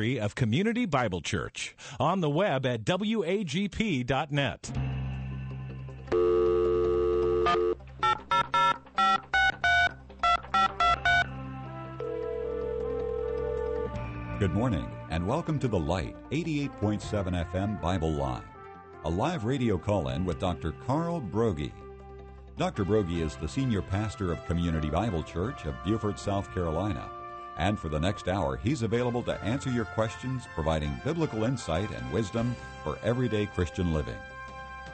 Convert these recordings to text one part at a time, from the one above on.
of Community Bible Church on the web at wagp.net. Good morning and welcome to The Light 88.7 FM Bible Line, a live radio call in with Dr. Carl Broggi. Dr. Broggi is the senior pastor of Community Bible Church of Beaufort, South Carolina. And for the next hour, he's available to answer your questions, providing biblical insight and wisdom for everyday Christian living.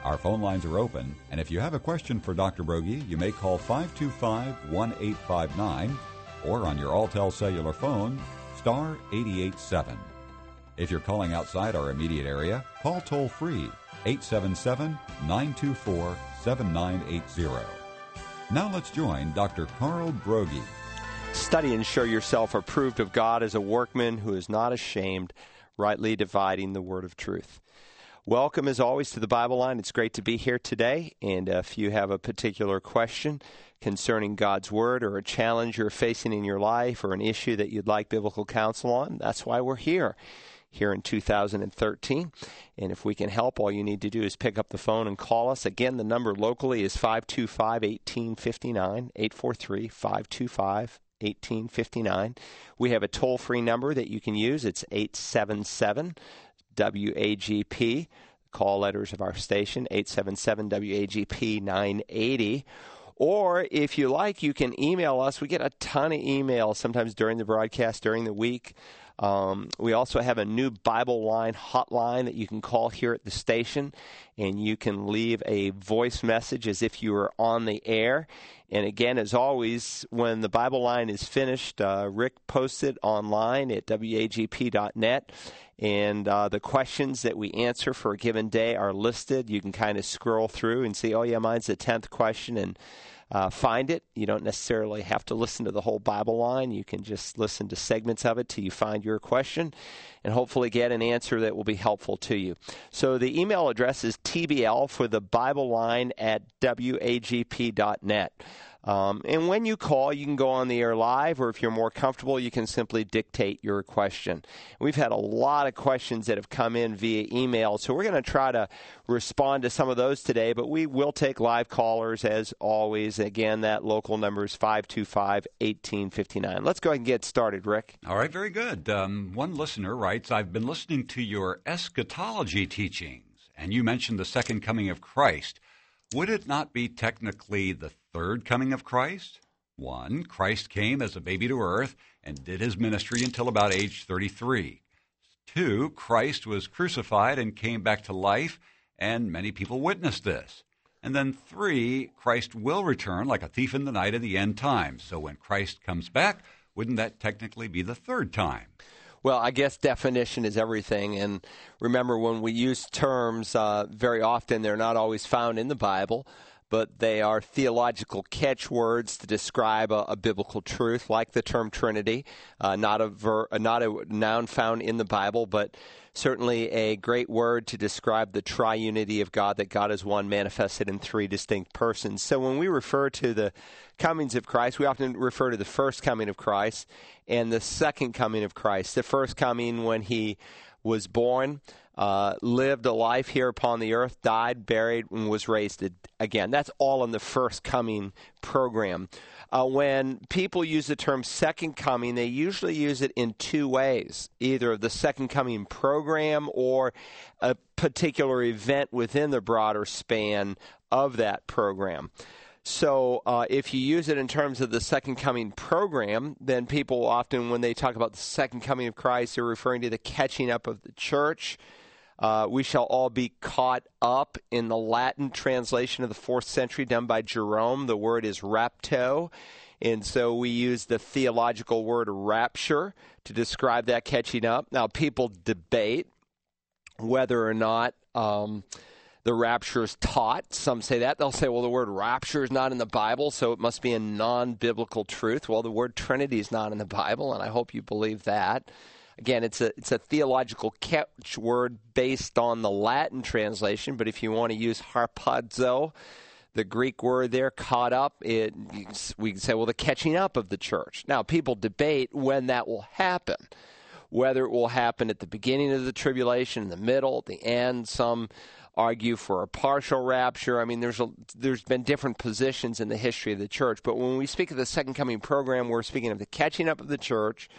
Our phone lines are open, and if you have a question for Dr. Broggi, you may call 525 1859 or on your Alltel cellular phone, star 887. If you're calling outside our immediate area, call toll free 877 924 7980. Now let's join Dr. Carl Broggi. Study and show yourself approved of God as a workman who is not ashamed, rightly dividing the word of truth. Welcome, as always, to the Bible Line. It's great to be here today. And uh, if you have a particular question concerning God's Word or a challenge you're facing in your life or an issue that you'd like biblical counsel on, that's why we're here here in 2013. And if we can help, all you need to do is pick up the phone and call us. Again, the number locally is 525 1859, 843 525 1859. We have a toll free number that you can use. It's 877 WAGP. Call letters of our station 877 WAGP 980. Or if you like, you can email us. We get a ton of emails sometimes during the broadcast, during the week. Um, we also have a new Bible line hotline that you can call here at the station, and you can leave a voice message as if you were on the air. And again, as always, when the Bible line is finished, uh, Rick posts it online at wagp.net. And uh, the questions that we answer for a given day are listed. You can kind of scroll through and see, oh, yeah, mine's the 10th question. And uh, find it. You don't necessarily have to listen to the whole Bible line. You can just listen to segments of it till you find your question and hopefully get an answer that will be helpful to you. So the email address is tbl for the Bible line at wagp.net. Um, and when you call, you can go on the air live, or if you're more comfortable, you can simply dictate your question. We've had a lot of questions that have come in via email, so we're going to try to respond to some of those today, but we will take live callers as always. Again, that local number is 525 1859. Let's go ahead and get started, Rick. All right, very good. Um, one listener writes I've been listening to your eschatology teachings, and you mentioned the second coming of Christ. Would it not be technically the third coming of Christ? One, Christ came as a baby to earth and did his ministry until about age 33. Two, Christ was crucified and came back to life, and many people witnessed this. And then three, Christ will return like a thief in the night at the end times. So when Christ comes back, wouldn't that technically be the third time? Well, I guess definition is everything. And remember, when we use terms, uh, very often they're not always found in the Bible but they are theological catchwords to describe a, a, biblical truth, like the term Trinity, uh, not a ver, uh, not a noun found in the Bible, but certainly a great word to describe the triunity of God, that God is one manifested in three distinct persons. So when we refer to the comings of Christ, we often refer to the first coming of Christ and the second coming of Christ. The first coming when he was born uh, lived a life here upon the earth, died, buried, and was raised again. That's all in the first coming program. Uh, when people use the term second coming, they usually use it in two ways either the second coming program or a particular event within the broader span of that program. So uh, if you use it in terms of the second coming program, then people often, when they talk about the second coming of Christ, they're referring to the catching up of the church. Uh, we shall all be caught up in the Latin translation of the fourth century done by Jerome. The word is rapto. And so we use the theological word rapture to describe that catching up. Now, people debate whether or not um, the rapture is taught. Some say that. They'll say, well, the word rapture is not in the Bible, so it must be a non biblical truth. Well, the word Trinity is not in the Bible, and I hope you believe that. Again, it's a it's a theological catchword based on the Latin translation, but if you want to use harpazo, the Greek word there, caught up, it, we can say, well, the catching up of the church. Now, people debate when that will happen. whether it will happen at the beginning of the tribulation, in the middle, at the end. Some argue for a partial rapture. I mean, there's a, there's been different positions in the history of the church, but when we speak of the second coming program, we're speaking of the catching up of the church,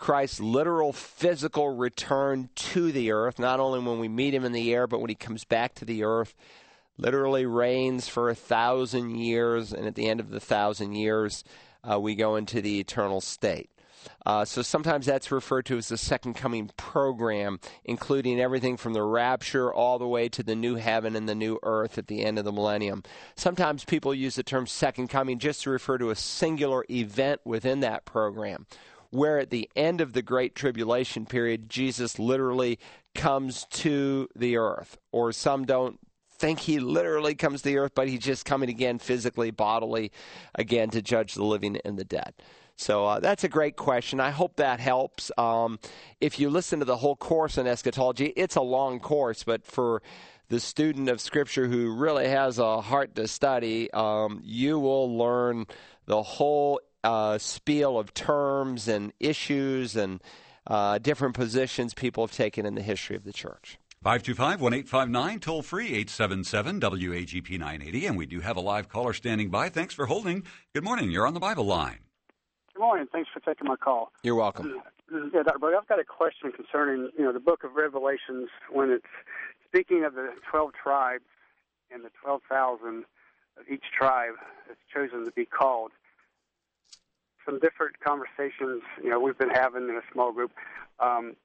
Christ's literal physical return to the earth, not only when we meet him in the air, but when he comes back to the earth, literally reigns for a thousand years, and at the end of the thousand years, uh, we go into the eternal state. Uh, so sometimes that's referred to as the second coming program, including everything from the rapture all the way to the new heaven and the new earth at the end of the millennium. Sometimes people use the term second coming just to refer to a singular event within that program, where at the end of the Great Tribulation period, Jesus literally comes to the earth, or some don't think he literally comes to the earth, but he's just coming again physically, bodily, again to judge the living and the dead. So uh, that's a great question. I hope that helps. Um, if you listen to the whole course on eschatology, it's a long course, but for the student of Scripture who really has a heart to study, um, you will learn the whole uh, spiel of terms and issues and uh, different positions people have taken in the history of the church. 525 1859, toll free 877 WAGP 980. And we do have a live caller standing by. Thanks for holding. Good morning. You're on the Bible line. Good morning. Thanks for taking my call. You're welcome. Yeah, Dr. Broggi, I've got a question concerning, you know, the book of Revelations when it's speaking of the 12 tribes and the 12,000 of each tribe that's chosen to be called. Some different conversations, you know, we've been having in a small group. Um,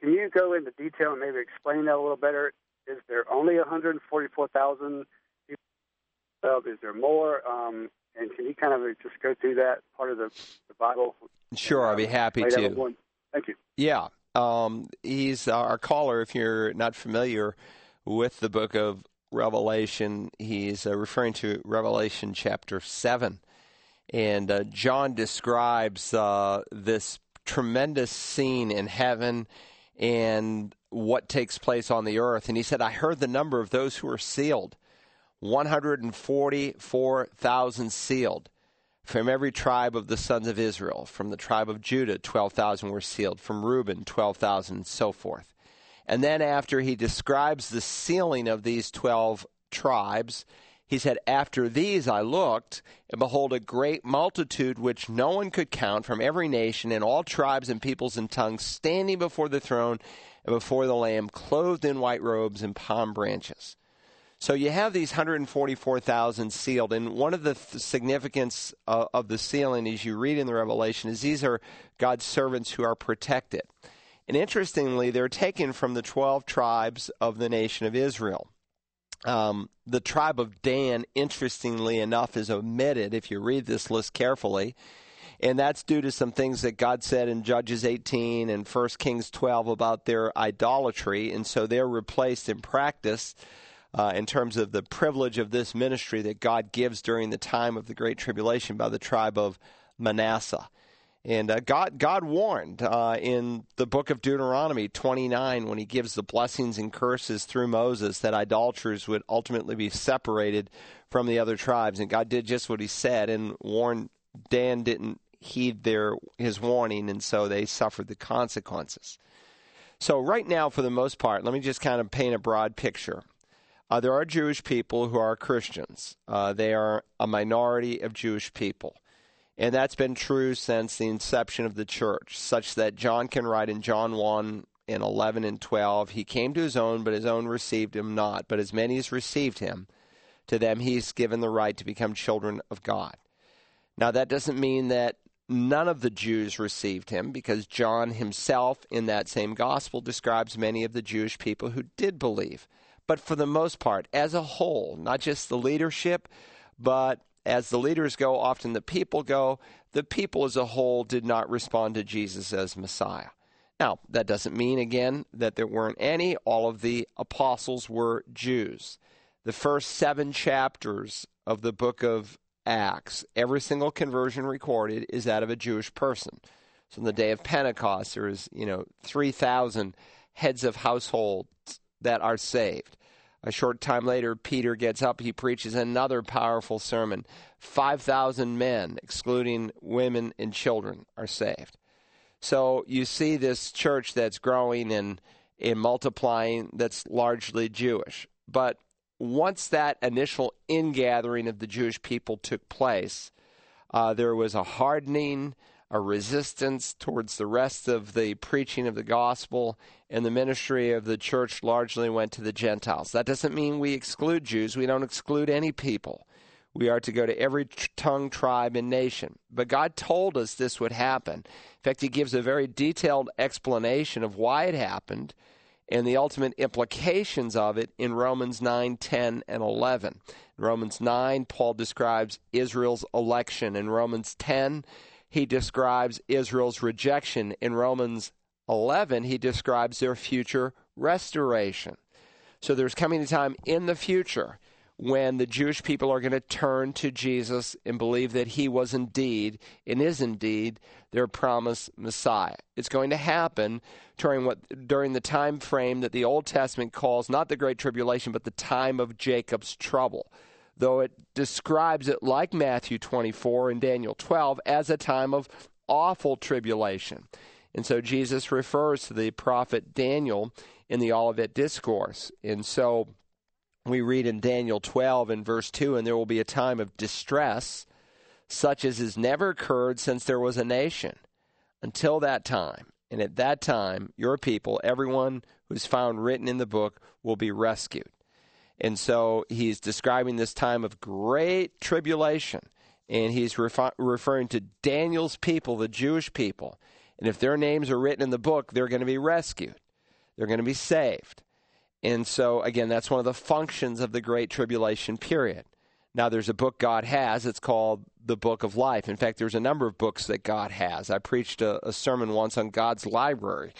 can you go into detail and maybe explain that a little better? Is there only 144,000 people? Uh, is there more? Um, and can you kind of just go through that part of the, the Bible? Sure, I'll be happy to. Thank you. Yeah. Um, he's our caller. If you're not familiar with the book of Revelation, he's uh, referring to Revelation chapter 7. And uh, John describes uh, this tremendous scene in heaven and what takes place on the earth. And he said, I heard the number of those who are sealed 144,000 sealed from every tribe of the sons of Israel. From the tribe of Judah, 12,000 were sealed. From Reuben, 12,000, and so forth. And then after he describes the sealing of these 12 tribes, he said, After these I looked, and behold, a great multitude which no one could count from every nation and all tribes and peoples and tongues standing before the throne and before the Lamb, clothed in white robes and palm branches. So you have these 144,000 sealed, and one of the th- significance uh, of the sealing, as you read in the Revelation, is these are God's servants who are protected. And interestingly, they're taken from the 12 tribes of the nation of Israel. Um, the tribe of Dan, interestingly enough, is omitted if you read this list carefully. And that's due to some things that God said in Judges 18 and 1 Kings 12 about their idolatry. And so they're replaced in practice uh, in terms of the privilege of this ministry that God gives during the time of the Great Tribulation by the tribe of Manasseh. And uh, God, God warned uh, in the book of Deuteronomy 29 when he gives the blessings and curses through Moses that idolaters would ultimately be separated from the other tribes. And God did just what he said and warned. Dan didn't heed their his warning, and so they suffered the consequences. So right now, for the most part, let me just kind of paint a broad picture. Uh, there are Jewish people who are Christians. Uh, they are a minority of Jewish people. And that's been true since the inception of the church, such that John can write in John 1 and 11 and 12 He came to his own, but his own received him not. But as many as received him, to them he's given the right to become children of God. Now, that doesn't mean that none of the Jews received him, because John himself, in that same gospel, describes many of the Jewish people who did believe. But for the most part, as a whole, not just the leadership, but as the leaders go, often the people go. The people as a whole did not respond to Jesus as Messiah. Now, that doesn't mean, again, that there weren't any. All of the apostles were Jews. The first seven chapters of the book of Acts, every single conversion recorded is that of a Jewish person. So on the day of Pentecost, there is, you know, 3,000 heads of households that are saved. A short time later, Peter gets up. He preaches another powerful sermon. 5,000 men, excluding women and children, are saved. So you see this church that's growing and, and multiplying that's largely Jewish. But once that initial ingathering of the Jewish people took place, uh, there was a hardening, a resistance towards the rest of the preaching of the gospel, and the ministry of the church largely went to the Gentiles. That doesn't mean we exclude Jews, we don't exclude any people. We are to go to every tongue, tribe, and nation. But God told us this would happen. In fact, He gives a very detailed explanation of why it happened and the ultimate implications of it in Romans 9, 10, and 11. In Romans 9, Paul describes Israel's election. In Romans 10, he describes Israel's rejection. In Romans 11, he describes their future restoration. So there's coming a time in the future when the Jewish people are going to turn to Jesus and believe that he was indeed and is indeed their promised Messiah. It's going to happen during what during the time frame that the Old Testament calls not the great tribulation but the time of Jacob's trouble. Though it describes it like Matthew 24 and Daniel 12 as a time of awful tribulation. And so Jesus refers to the prophet Daniel in the Olivet Discourse. And so we read in Daniel 12 and verse 2 and there will be a time of distress such as has never occurred since there was a nation until that time. And at that time, your people, everyone who's found written in the book, will be rescued. And so he's describing this time of great tribulation. And he's refi- referring to Daniel's people, the Jewish people. And if their names are written in the book, they're going to be rescued, they're going to be saved. And so, again, that's one of the functions of the Great Tribulation period. Now, there's a book God has. It's called the Book of Life. In fact, there's a number of books that God has. I preached a, a, sermon once on God's library.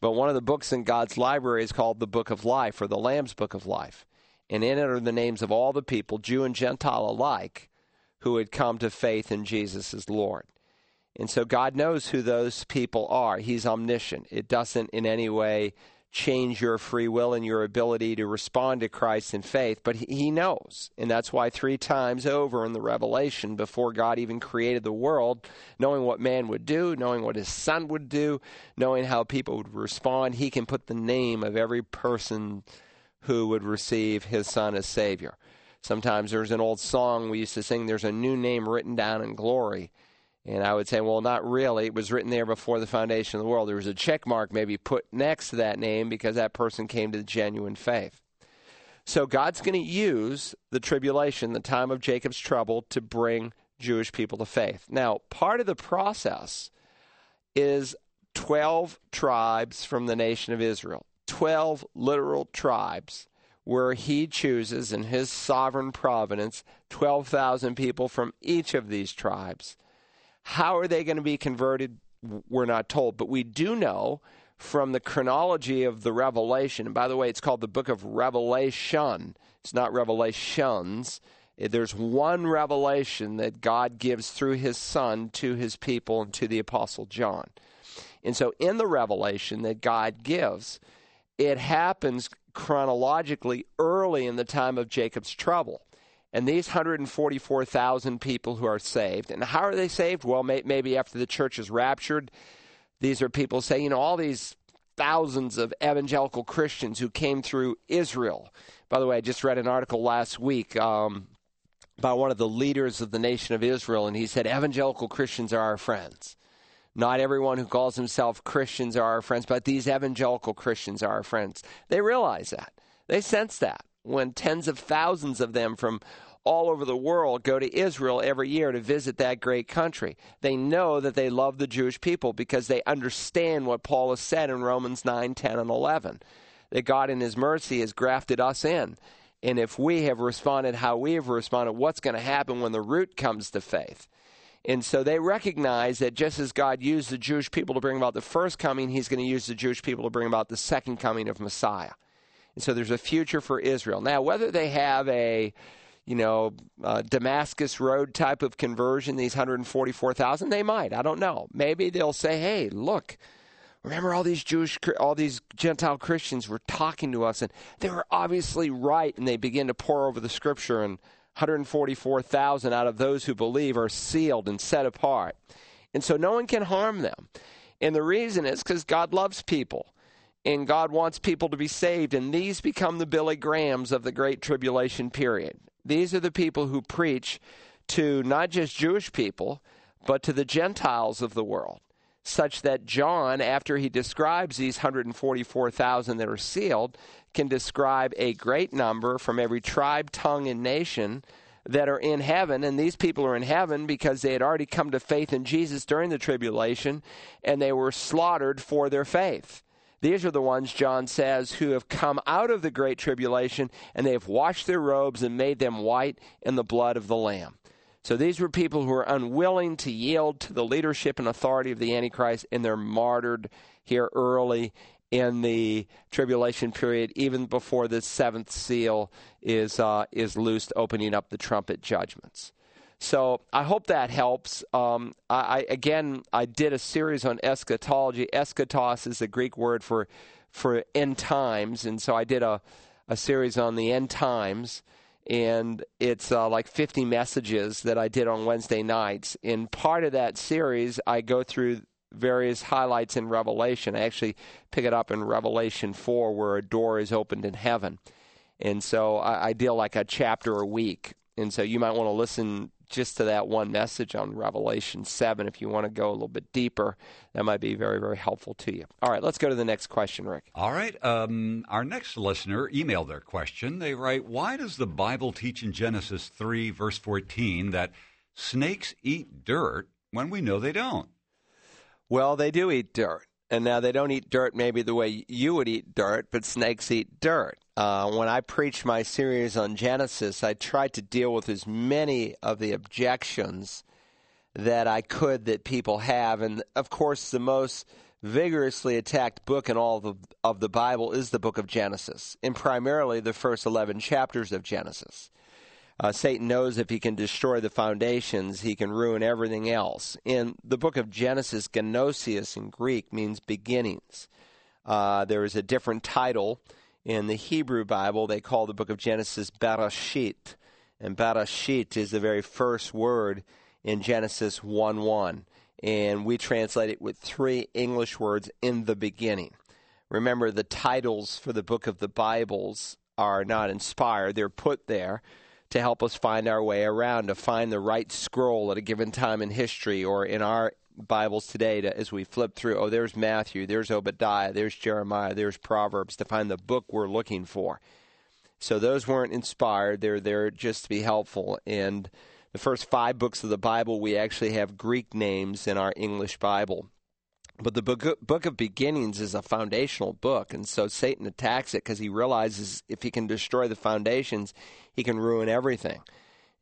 But one of the books in God's library is called the Book of Life or the Lamb's Book of Life. And in it are the names of all the people, Jew and Gentile alike, who had come to faith in Jesus as Lord. And so God knows who those people are. He's omniscient. It doesn't in any way change your free will and your ability to respond to Christ in faith, but he knows. And that's why three times over in the Revelation, before God even created the world, knowing what man would do, knowing what his son would do, knowing how people would respond, he can put the name of every person who would receive his son as Savior. Sometimes there's an old song we used to sing, There's a new name written down in glory. And I would say, well, not really. It was written there before the foundation of the world. There was a check mark maybe put next to that name because that person came to the genuine faith. So God's going to use the tribulation, the time of Jacob's trouble, to bring Jewish people to faith. Now, part of the process is 12 tribes from the nation of Israel, 12 literal tribes where he chooses in his sovereign providence 12,000 people from each of these tribes how are they going to be converted? We're not told, but we do know from the chronology of the Revelation. And by the way, it's called the book of Revelation. It's not Revelations. Eh, there's one revelation that God gives through his Son to his people and to the Apostle John. And so, in the revelation that God gives, it happens chronologically early in the time of Jacob's trouble. And these 144,000 people who are saved, and how are they saved? Well, may, maybe after the church is raptured, these are people saying, you know, all these thousands of evangelical Christians who came through Israel. By the way, I just read an article last week um, by one of the leaders of the nation of Israel, and he said, Evangelical Christians are our friends. Not everyone who calls himself Christians are our friends, but these evangelical Christians are our friends. They realize that. They sense that when tens of thousands of them from all over the world go to Israel every year to visit that great country. They know that they love the Jewish people because they understand what Paul has said in Romans 9, 10, and 11 that God, in His mercy, has grafted us in. And if we have responded how we have responded, what's going to happen when the root comes to faith? And so they recognize that just as God used the Jewish people to bring about the first coming, He's going to use the Jewish people to bring about the second coming of Messiah. And so there's a future for Israel. Now, whether they have a you know, uh, Damascus Road type of conversion, these 144,000, they might. I don't know. Maybe they'll say, hey, look, remember all these Jewish, all these Gentile Christians were talking to us, and they were obviously right, and they begin to pour over the scripture, and 144,000 out of those who believe are sealed and set apart. And so no one can harm them. And the reason is because God loves people and God wants people to be saved. And these become the Billy Grahams of the Great Tribulation period. These are the people who preach to not just Jewish people, but to the Gentiles of the world, such that John, after he describes these 144,000 that are sealed, can describe a great number from every tribe, tongue, and nation that are in heaven, and these people are in heaven because they had already come to faith in Jesus during the tribulation, and they were slaughtered for their faith. These are the ones, John says, who have come out of the great tribulation, and they have washed their robes and made them white in the blood of the Lamb. So these were people who were unwilling to yield to the leadership and authority of the Antichrist, and they're martyred here early in the tribulation period, even before the seventh seal is uh, is loosed, opening up the trumpet judgments. So I hope that helps. Um, I, I, again, I did a series on eschatology. Eschatos is a Greek word for for end times, and so I did a a series on the end times, and it's uh, like 50 messages that I did on Wednesday nights. In part of that series, I go through various highlights in Revelation. I actually pick it up in Revelation 4, where a door is opened in heaven. And so I, I deal like a chapter a week. And so you might want to listen just to that one message on Revelation 7 if you want to go a little bit deeper. That might be very, very helpful to you. All right, let's go to the next question, Rick. All right. Um, our next listener emailed their question. They write Why does the Bible teach in Genesis 3, verse 14, that snakes eat dirt when we know they don't? Well, they do eat dirt. And now they don't eat dirt maybe the way you would eat dirt, but snakes eat dirt. Uh, when I preached my series on Genesis, I tried to deal with as many of the objections that I could that people have. And of course, the most vigorously attacked book in all of the, of the Bible is the book of Genesis, and primarily the first 11 chapters of Genesis. Uh, Satan knows if he can destroy the foundations, he can ruin everything else. In the book of Genesis, Genosius in Greek means beginnings. Uh, there is a different title in the Hebrew Bible. They call the book of Genesis Bereshit. And Bereshit is the very first word in Genesis 1 1. And we translate it with three English words in the beginning. Remember, the titles for the book of the Bibles are not inspired, they're put there to help us find our way around, to find the right scroll at a given time in history or in our Bibles today to, as we flip through. Oh, there's Matthew, there's Obadiah, there's Jeremiah, there's Proverbs to find the book we're looking for. So those weren't inspired, they're there just to be helpful. And the first five books of the Bible, we actually have Greek names in our English Bible. But the book, of Beginnings is a foundational book, and so Satan attacks it because he realizes if he can destroy the foundations, he can ruin everything.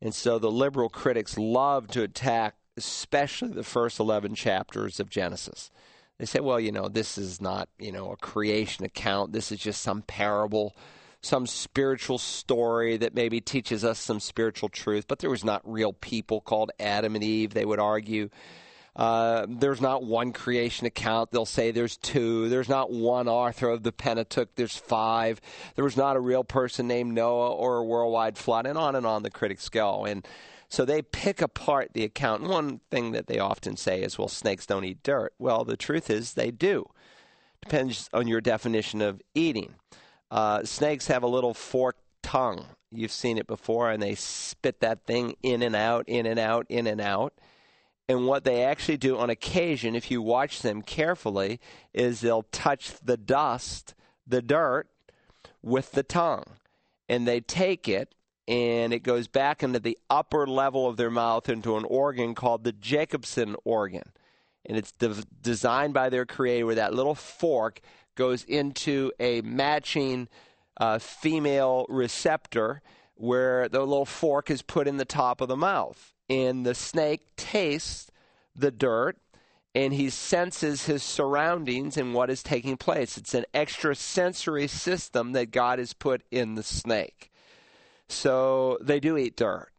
And so the liberal critics love to attack, especially the first 11 chapters of Genesis. They say, well, you know, this is not, you know, a creation account. This is just some parable, some spiritual story that maybe teaches us some spiritual truth. But there was not real people called Adam and Eve, they would argue. Uh, there's not one creation account. They'll say there's two. There's not one author of the Pentateuch. There's five. There was not a real person named Noah or a worldwide flood, and on and on the critics go. And so they pick apart the account. And one thing that they often say is, well, snakes don't eat dirt. Well, the truth is they do. Depends on your definition of eating. Uh, snakes have a little forked tongue. You've seen it before, and they spit that thing in and out, in and out, in and out. And what they actually do on occasion, if you watch them carefully, is they'll touch the dust, the dirt, with the tongue. And they take it and it goes back into the upper level of their mouth into an organ called the Jacobson organ. And it's de- designed by their creator where that little fork goes into a matching uh, female receptor where the little fork is put in the top of the mouth and the snake tastes the dirt and he senses his surroundings and what is taking place. It's an extra sensory system that God has put in the snake. So they do eat dirt.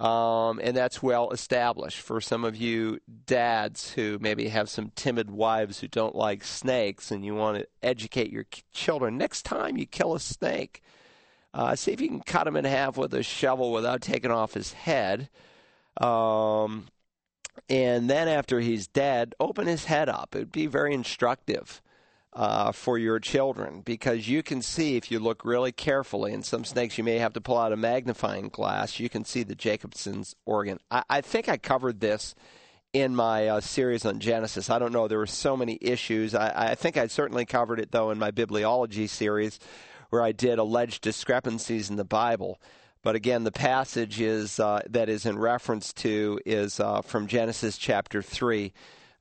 Um, and that's well established for some of you dads who maybe have some timid wives who don't like snakes and you want to educate your children. Next time you kill a snake, uh, see if you can cut him in half with a shovel without taking off his head. Um, and then after he's dead, open his head up. It would be very instructive uh, for your children because you can see if you look really carefully. And some snakes you may have to pull out a magnifying glass. You can see the Jacobson's organ. I, I think I covered this in my uh, series on Genesis. I don't know. There were so many issues. I, I think I certainly covered it though in my bibliology series, where I did alleged discrepancies in the Bible. But again, the passage is uh, that is in reference to is uh, from Genesis chapter three,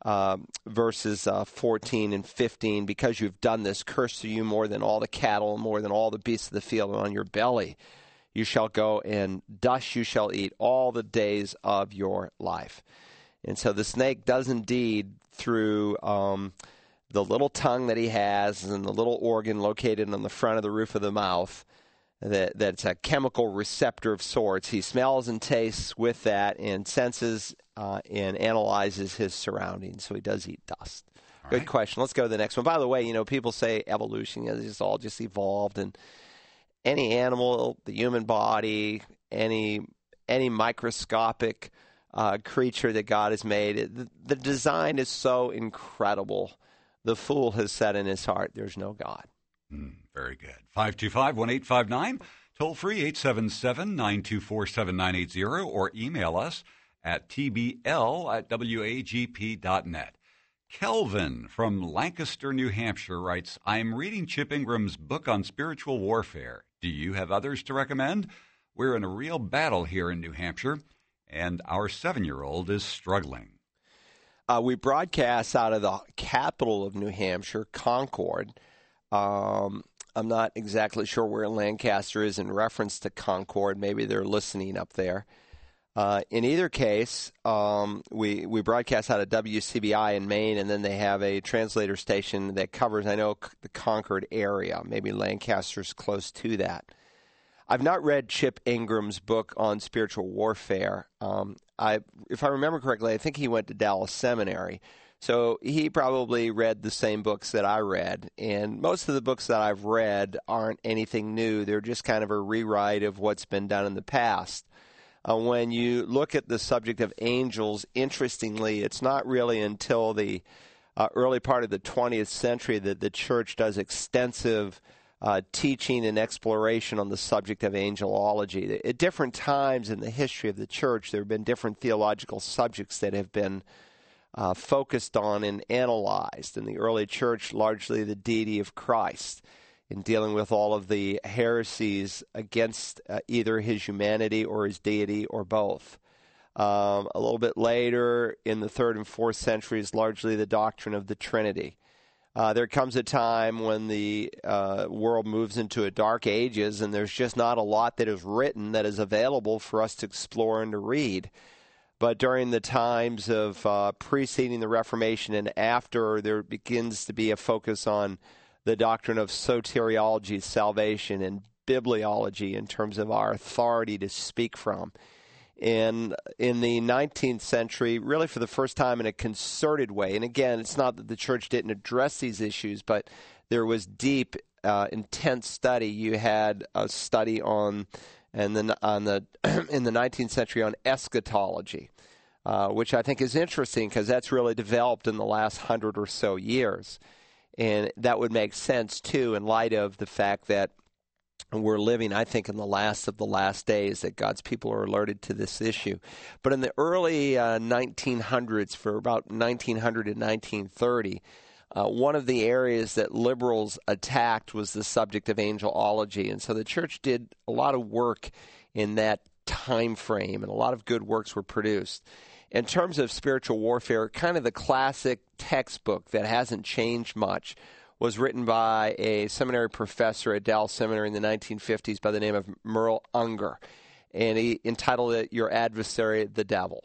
uh, verses uh, 14 and 15. Because you've done this, cursed are you more than all the cattle, more than all the beasts of the field, and on your belly you shall go, and dust you shall eat all the days of your life. And so the snake does indeed, through um, the little tongue that he has and the little organ located on the front of the roof of the mouth that that's a chemical receptor of sorts. He smells and tastes with that and senses uh, and analyzes his surroundings. So he does eat dust. All Good right. question. Let's go to the next one. By the way, you know, people say evolution is all just evolved, and any animal, the human body, any any microscopic uh, creature that God has made, the, the design is so incredible. The fool has said in his heart, "There's no God." Mm, very good. 525 1859, toll free 877 924 7980, or email us at tbl at wagp.net. Kelvin from Lancaster, New Hampshire writes I'm reading Chip Ingram's book on spiritual warfare. Do you have others to recommend? We're in a real battle here in New Hampshire, and our seven year old is struggling. Uh, we broadcast out of the capital of New Hampshire, Concord. Um, I'm not exactly sure where Lancaster is in reference to Concord. Maybe they're listening up there. Uh, in either case, um, we we broadcast out of WCBI in Maine, and then they have a translator station that covers, I know, the Concord area. Maybe Lancaster's close to that. I've not read Chip Ingram's book on spiritual warfare. Um, I, if I remember correctly, I think he went to Dallas Seminary. So he probably read the same books that I read. And most of the books that I've read aren't anything new, they're just kind of a rewrite of what's been done in the past. Uh, when you look at the subject of angels, interestingly, it's not really until the uh, early part of the 20th century that the church does extensive uh, teaching and exploration on the subject of angelology. At different times in the history of the church, there have been different theological subjects that have been uh, focused on and analyzed. In the early church, largely the deity of Christ, in dealing with all of the heresies against uh, either his humanity or his deity or both. Um, a little bit later, in the third and fourth centuries, largely the doctrine of the Trinity. Uh, there comes a time when the uh, world moves into a dark ages, and there's just not a lot that is written that is available for us to explore and to read. But during the times of uh, preceding the Reformation and after, there begins to be a focus on the doctrine of soteriology, salvation, and bibliology in terms of our authority to speak from. And in the 19th century, really for the first time in a concerted way, and again, it's not that the church didn't address these issues, but there was deep, uh, intense study. You had a study on and then on the in the 19th century on eschatology, uh, which I think is interesting because that's really developed in the last hundred or so years, and that would make sense too in light of the fact that we're living, I think, in the last of the last days that God's people are alerted to this issue. But in the early uh, 1900s, for about 1900 to 1930 uh, one of the areas that liberals attacked was the subject of angelology, and so the church did a lot of work in that time frame, and a lot of good works were produced. In terms of spiritual warfare, kind of the classic textbook that hasn't changed much was written by a seminary professor at Dallas Seminary in the 1950s by the name of Merrill Unger, and he entitled it "Your Adversary, the Devil."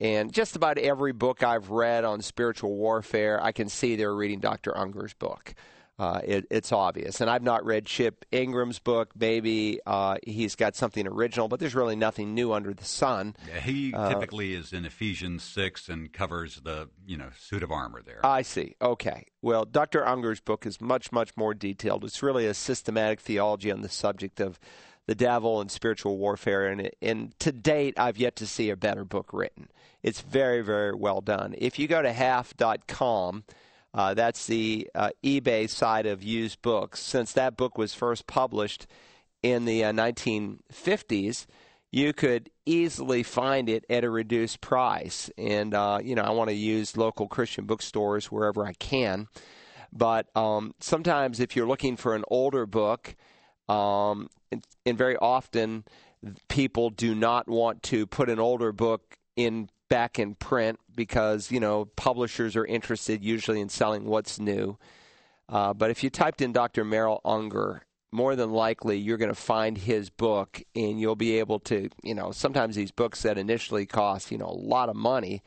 And just about every book I've read on spiritual warfare, I can see they're reading Dr. Unger's book. Uh, it, it's obvious. And I've not read Chip Ingram's book. Maybe uh, he's got something original, but there's really nothing new under the sun. Yeah, he uh, typically is in Ephesians 6 and covers the you know suit of armor there. I see. Okay. Well, Dr. Unger's book is much, much more detailed. It's really a systematic theology on the subject of the devil and spiritual warfare. And, and to date, I've yet to see a better book written. It's very, very well done. If you go to half.com, uh, that's the uh, eBay side of used books. Since that book was first published in the uh, 1950s, you could easily find it at a reduced price. And, uh, you know, I want to use local Christian bookstores wherever I can. But um, sometimes if you're looking for an older book, um, and very often people do not want to put an older book in back in print because you know publishers are interested usually in selling what's new. Uh, but if you typed in Dr. Merrill Unger, more than likely you're going to find his book, and you'll be able to, you know, sometimes these books that initially cost you know a lot of money.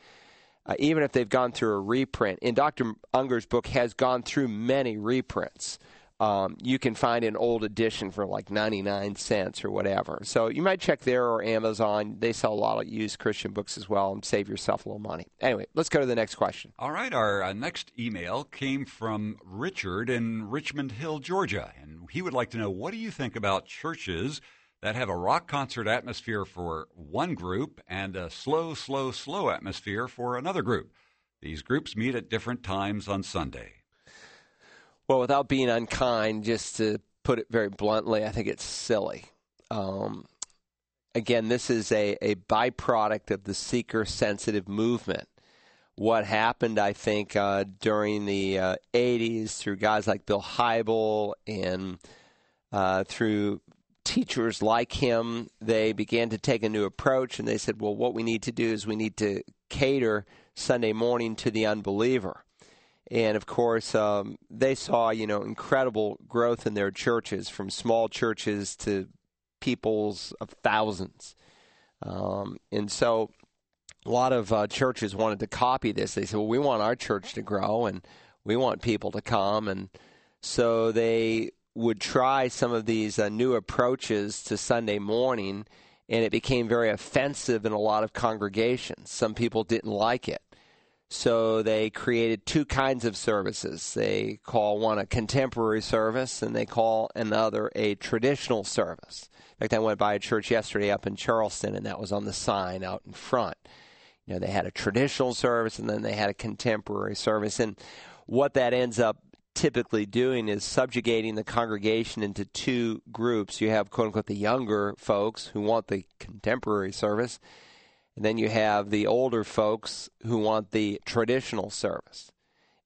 Uh, even if they've gone through a reprint, and Dr. Unger's book has gone through many reprints um, you can find an old edition for like 99 cents or whatever. So you might check there or Amazon. They sell a lot of used Christian books as well and save yourself a little money. Anyway, let's go to the next question. All right. Our uh, next email came from Richard in Richmond Hill, Georgia. And he would like to know what do you think about churches that have a rock concert atmosphere for one group and a slow, slow, slow atmosphere for another group? These groups meet at different times on Sunday. Well, without being unkind, just to put it very bluntly, I think it's silly. Um, again, this is a, a byproduct of the seeker sensitive movement. What happened, I think, uh, during the uh, 80s through guys like Bill Hybels and uh, through teachers like him, they began to take a new approach and they said, well, what we need to do is we need to cater Sunday morning to the unbeliever and of course um, they saw you know incredible growth in their churches from small churches to peoples of thousands. Um, and so a lot of uh, churches wanted to copy this. They said well we want our church to grow and we want people to come. And so they would try some of these uh, new approaches to sunday morning and it became very offensive in a lot of congregations. Some people didn't like it so they created two kinds of services. They call one a contemporary service and they call another a traditional service. In fact, I went by a church yesterday up in Charleston and that was on the sign out in front. You know, they had a traditional service and then they had a contemporary service. And what that ends up typically doing is subjugating the congregation into two groups. You have, quote unquote, the younger folks who want the contemporary service, and then you have the older folks who want the traditional service.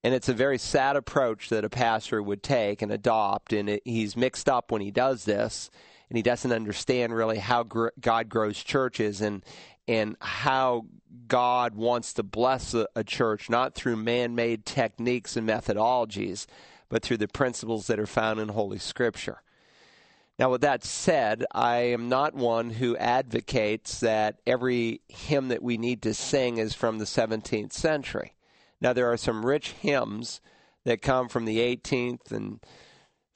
And it's a very sad approach that a pastor would take and adopt. And it, he's mixed up when he does this, and he doesn't understand really how gr- God grows churches and and how God wants to bless a, a church not through man-made techniques and methodologies, but through the principles that are found in Holy Scripture. Now, with that said, I am not one who advocates that every hymn that we need to sing is from the 17th century. Now, there are some rich hymns that come from the 18th and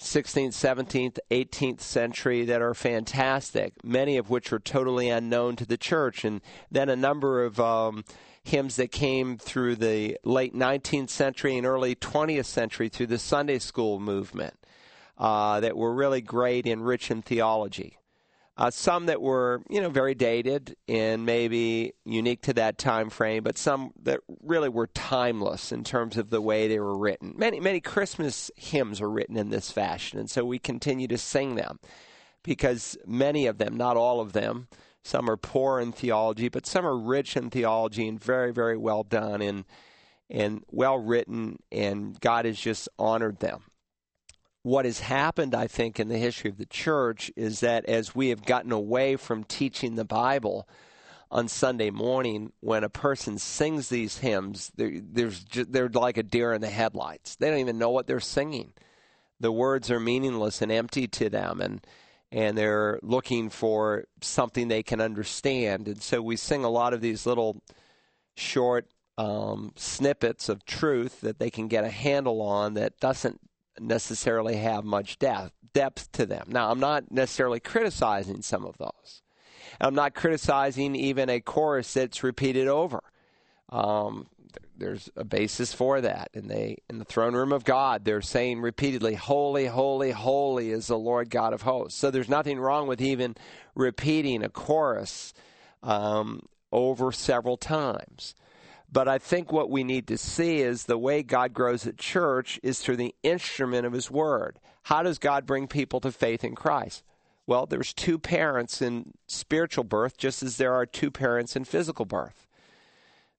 16th, 17th, 18th century that are fantastic, many of which are totally unknown to the church. And then a number of um, hymns that came through the late 19th century and early 20th century through the Sunday school movement uh, that were really great and rich in theology. Uh, some that were, you know, very dated and maybe unique to that time frame, but some that really were timeless in terms of the way they were written. Many, many Christmas hymns are written in this fashion, and so we continue to sing them because many of them, not all of them, some are poor in theology, but some are rich in theology and very, very well done and and well written, and God has just honored them what has happened, I think, in the history of the church is that as we have gotten away from teaching the Bible on Sunday morning, when a person sings these hymns, they're, just, they're like a deer in the headlights. They don't even know what they're singing. The words are meaningless and empty to them, and and they're looking for something they can understand. And so we sing a lot of these little short um, snippets of truth that they can get a handle on that doesn't necessarily have much depth depth to them. Now, I'm not necessarily criticizing some of those. I'm not criticizing even a chorus that's repeated over. Um, There's a basis for that. And they in the throne room of God, they're saying repeatedly, Holy, holy, holy is the Lord God of hosts. So there's nothing wrong with even repeating a chorus um, over several times. But I think what we need to see is the way God grows at church is through the instrument of His Word. How does God bring people to faith in Christ? Well, there's two parents in spiritual birth, just as there are two parents in physical birth.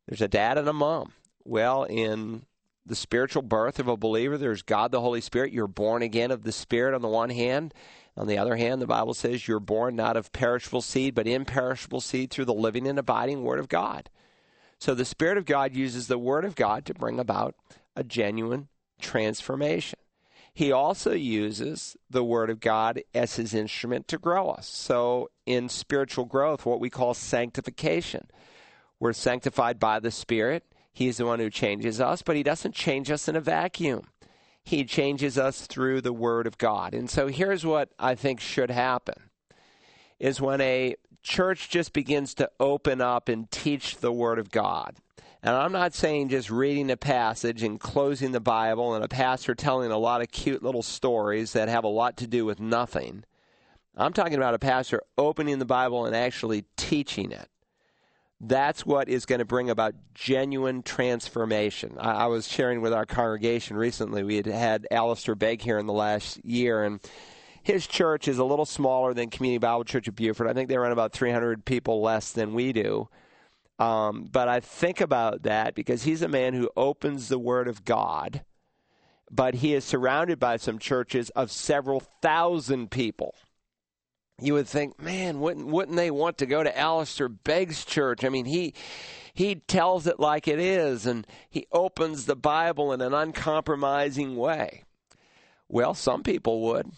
There's a dad and a mom. Well, in the spiritual birth of a believer, there's God the Holy Spirit. You're born again of the Spirit on the one hand. On the other hand, the Bible says you're born not of perishable seed, but imperishable seed through the living and abiding Word of God. So the Spirit of God uses the Word of God to bring about a genuine transformation. He also uses the Word of God as his instrument to grow us. So in spiritual growth, what we call sanctification, we're sanctified by the Spirit. He's the one who changes us, but He doesn't change us in a vacuum. He changes us through the Word of God. And so here's what I think should happen is when a church just begins to open up and teach the Word of God. And I'm not saying just reading a passage and closing the Bible and a pastor telling a lot of cute little stories that have a lot to do with nothing. I'm talking about a pastor opening the Bible and actually teaching it. That's what is going to bring about genuine transformation. I, I was sharing with our congregation recently. We had had Alistair Begg here in the last year, and his church is a little smaller than Community Bible Church of Beaufort. I think they run about 300 people less than we do. Um, but I think about that because he's a man who opens the Word of God, but he is surrounded by some churches of several thousand people. You would think, man, wouldn't wouldn't they want to go to Alistair Begg's church? I mean, he he tells it like it is, and he opens the Bible in an uncompromising way. Well, some people would.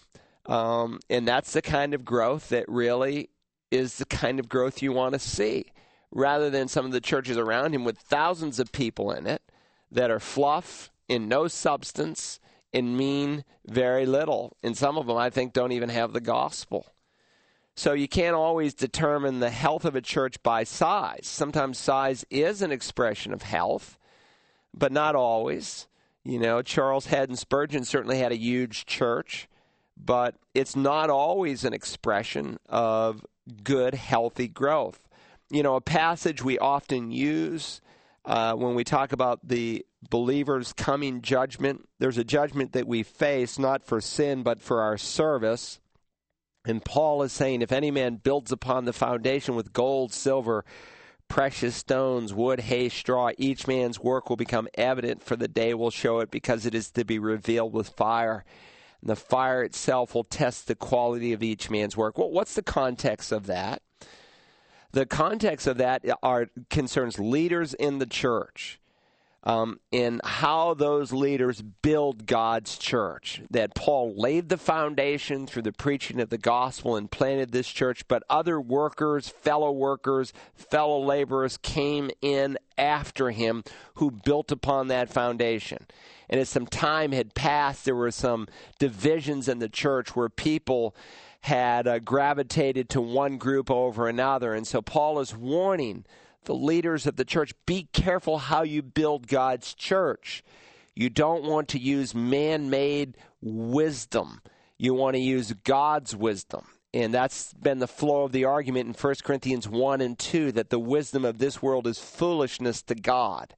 Um, and that's the kind of growth that really is the kind of growth you want to see, rather than some of the churches around him with thousands of people in it that are fluff, in no substance, and mean very little. And some of them, I think, don't even have the gospel. So you can't always determine the health of a church by size. Sometimes size is an expression of health, but not always. You know, Charles Haddon Spurgeon certainly had a huge church but it's not always an expression of good, healthy growth. You know, a passage we often use uh, when we talk about the believer's coming judgment, there's a judgment that we face not for sin, but for our service. And Paul is saying, if any man builds upon the foundation with gold, silver, precious stones, wood, hay, straw, each man's work will become evident, for the day will show it, because it is to be revealed with fire and the fire itself will test the quality of each man's work. Well, what's the context of that? The context of that are concerns leaders in the church. Um, in how those leaders build God's church. That Paul laid the foundation through the preaching of the gospel and planted this church, but other workers, fellow workers, fellow laborers came in after him who built upon that foundation. And as some time had passed, there were some divisions in the church where people had uh, gravitated to one group over another. And so Paul is warning the leaders of the church be careful how you build God's church. You don't want to use man made wisdom, you want to use God's wisdom. And that's been the flow of the argument in 1 Corinthians 1 and 2 that the wisdom of this world is foolishness to God.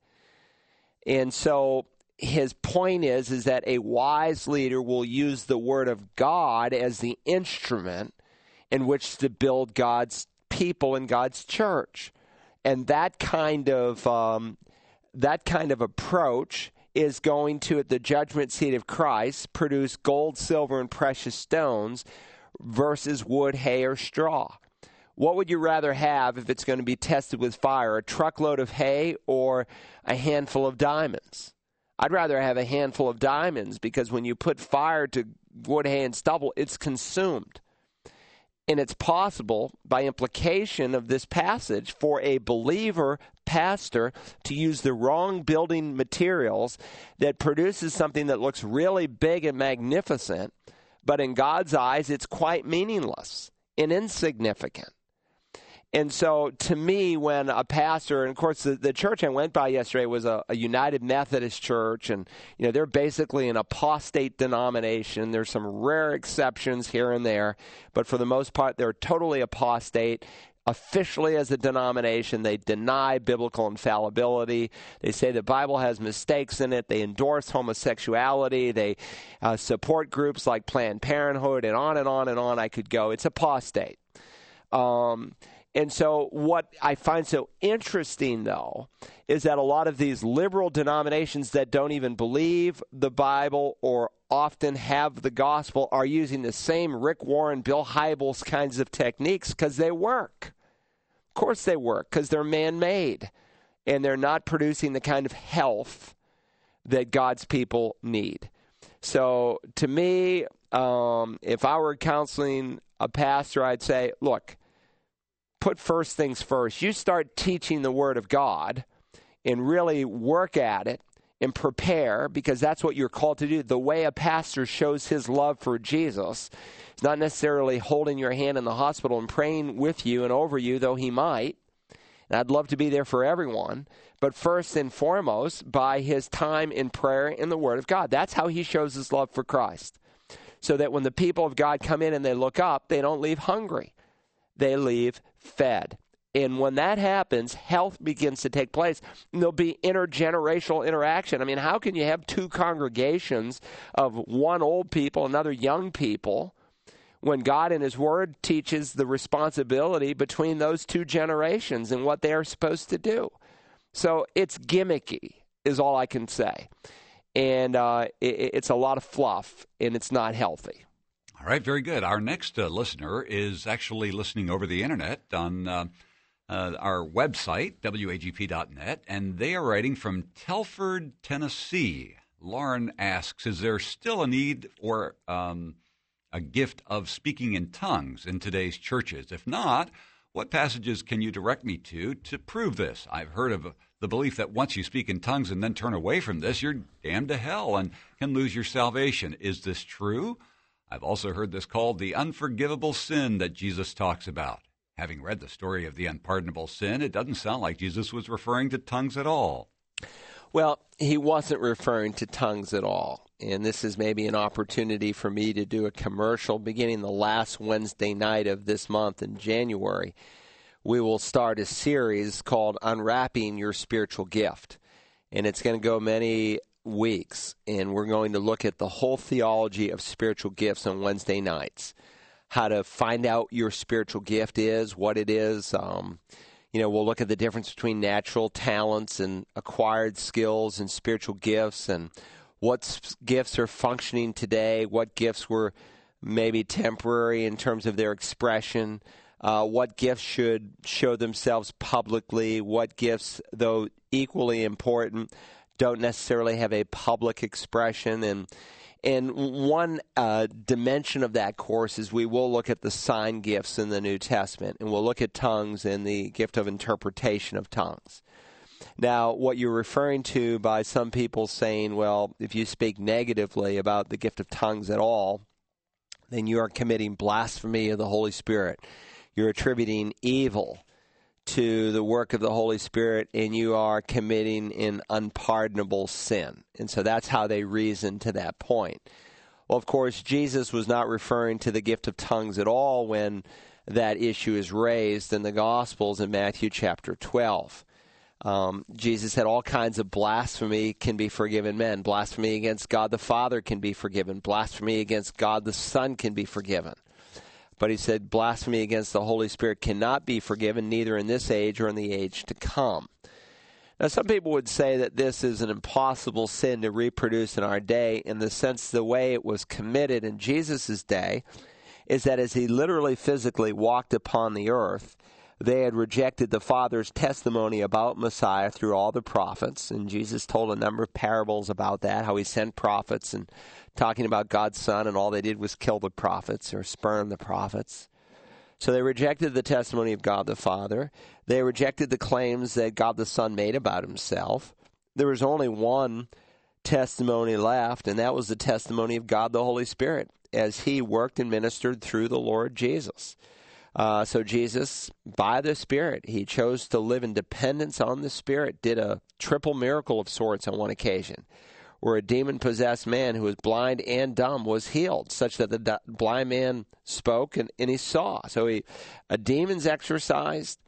And so his point is is that a wise leader will use the word of God as the instrument in which to build God's people and God's church, and that kind of um, that kind of approach is going to at the judgment seat of Christ produce gold, silver, and precious stones versus wood, hay, or straw. What would you rather have if it's going to be tested with fire, a truckload of hay or a handful of diamonds? I'd rather have a handful of diamonds because when you put fire to wood, hay, and stubble, it's consumed. And it's possible, by implication of this passage, for a believer pastor to use the wrong building materials that produces something that looks really big and magnificent, but in God's eyes, it's quite meaningless and insignificant. And so, to me, when a pastor, and of course, the, the church I went by yesterday was a, a, United Methodist church, and you know they're basically an apostate denomination. There's some rare exceptions here and there, but for the most part, they're totally apostate. Officially, as a denomination, they deny biblical infallibility. They say the Bible has mistakes in it. They endorse homosexuality. They uh, support groups like Planned Parenthood, and on and on and on. I could go. It's apostate. Um, and so, what I find so interesting, though, is that a lot of these liberal denominations that don't even believe the Bible or often have the gospel are using the same Rick Warren, Bill Hybels kinds of techniques because they work. Of course, they work because they're man made and they're not producing the kind of health that God's people need. So, to me, um, if I were counseling a pastor, I'd say, look, put first things first. You start teaching the Word of God and really work at it and prepare because that's what you're called to do. The way a pastor shows his love for Jesus is not necessarily holding your hand in the hospital and praying with you and over you, though he might. And I'd love to be there for everyone. But first and foremost, by his time in prayer in the Word of God. That's how he shows his love for Christ. So that when the people of God come in and they look up, they don't leave hungry they leave fed. And when that happens, health begins to take place. And there'll be intergenerational interaction. I mean, how can you have two congregations of one old people, another young people, when God in His Word teaches the responsibility between those two generations and what they are supposed to do? So it's gimmicky, is all I can say. And uh, it, it's a lot of fluff, and it's not healthy. All right, very good. Our next uh, listener is actually listening over the internet on uh, uh, our website, wagp.net, and they are writing from Telford, Tennessee. Lauren asks Is there still a need or um, a gift of speaking in tongues in today's churches? If not, what passages can you direct me to to prove this? I've heard of the belief that once you speak in tongues and then turn away from this, you're damned to hell and can lose your salvation. Is this true? I've also heard this called the unforgivable sin that Jesus talks about. Having read the story of the unpardonable sin, it doesn't sound like Jesus was referring to tongues at all. Well, he wasn't referring to tongues at all. And this is maybe an opportunity for me to do a commercial beginning the last Wednesday night of this month in January. We will start a series called Unwrapping Your Spiritual Gift. And it's going to go many weeks, and we're going to look at the whole theology of spiritual gifts on Wednesday nights. How to find out your spiritual gift is, what it is. Um, you know, we'll look at the difference between natural talents and acquired skills and spiritual gifts, and what gifts are functioning today, what gifts were maybe temporary in terms of their expression. Uh, what gifts should show themselves publicly, what gifts, though equally important, don't necessarily have a public expression and and one uh, dimension of that course is we will look at the sign gifts in the New Testament, and we'll look at tongues and the gift of interpretation of tongues. Now, what you're referring to by some people saying, well, if you speak negatively about the gift of tongues at all, then you are committing blasphemy of the Holy Spirit. You're attributing evil to the work of the Holy Spirit and you are committing an unpardonable sin. And so that's how they reason to that point. Well, of course, Jesus was not referring to the gift of tongues at all when that issue is raised in the Gospels in Matthew chapter 12. Um, Jesus said all kinds of blasphemy can be forgiven men. Blasphemy against God the Father can be forgiven. Blasphemy against God the Son can be forgiven. But he said, blasphemy against the Holy Spirit cannot be forgiven, neither in this age or in the age to come. Now, some people would say that this is an impossible sin to reproduce in our day, in the sense the way it was committed in Jesus' day is that as he literally physically walked upon the earth, they had rejected the Father's testimony about Messiah through all the prophets. And Jesus told a number of parables about that, how he sent prophets and talking about God's Son, and all they did was kill the prophets or spurn the prophets. So they rejected the testimony of God the Father. They rejected the claims that God the Son made about himself. There was only one testimony left, and that was the testimony of God the Holy Spirit as he worked and ministered through the Lord Jesus. Uh, so Jesus, by the Spirit, he chose to live in dependence on the Spirit, did a triple miracle of sorts on one occasion, where a demon possessed man who was blind and dumb was healed, such that the blind man spoke and, and he saw. So he, a demon's exorcised,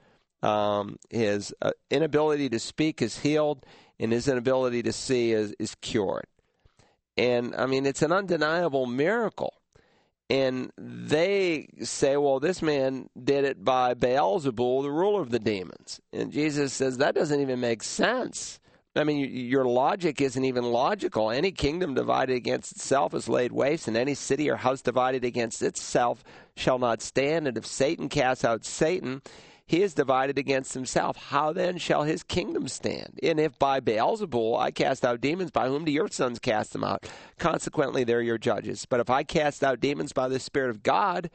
um, his uh, inability to speak is healed, and his inability to see is, is cured. And I mean, it's an undeniable miracle. And they say, well, this man did it by Beelzebul, the ruler of the demons. And Jesus says, that doesn't even make sense. I mean, your logic isn't even logical. Any kingdom divided against itself is laid waste, and any city or house divided against itself shall not stand. And if Satan casts out Satan, he is divided against himself. How then shall his kingdom stand? And if by Beelzebul I cast out demons, by whom do your sons cast them out? Consequently, they're your judges. But if I cast out demons by the Spirit of God,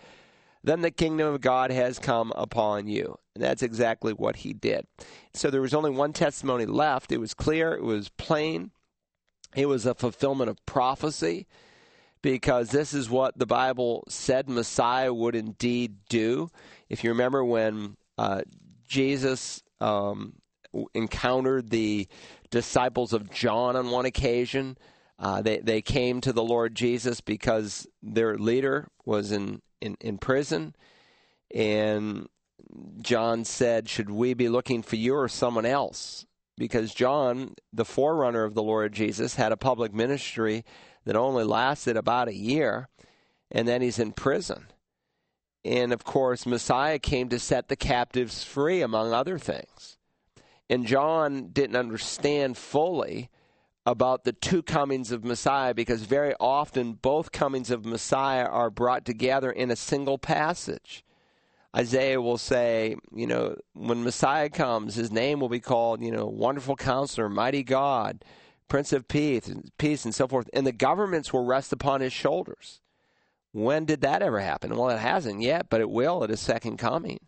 then the kingdom of God has come upon you. And that's exactly what he did. So there was only one testimony left. It was clear, it was plain, it was a fulfillment of prophecy because this is what the Bible said Messiah would indeed do. If you remember when uh, Jesus um, encountered the disciples of John on one occasion. Uh, they they came to the Lord Jesus because their leader was in, in, in prison, and John said, "Should we be looking for you or someone else?" Because John, the forerunner of the Lord Jesus, had a public ministry that only lasted about a year, and then he's in prison. And of course, Messiah came to set the captives free, among other things. And John didn't understand fully about the two comings of Messiah because very often both comings of Messiah are brought together in a single passage. Isaiah will say, you know, when Messiah comes, his name will be called, you know, Wonderful Counselor, Mighty God, Prince of Peace, peace and so forth. And the governments will rest upon his shoulders. When did that ever happen? Well, it hasn't yet, but it will at his second coming.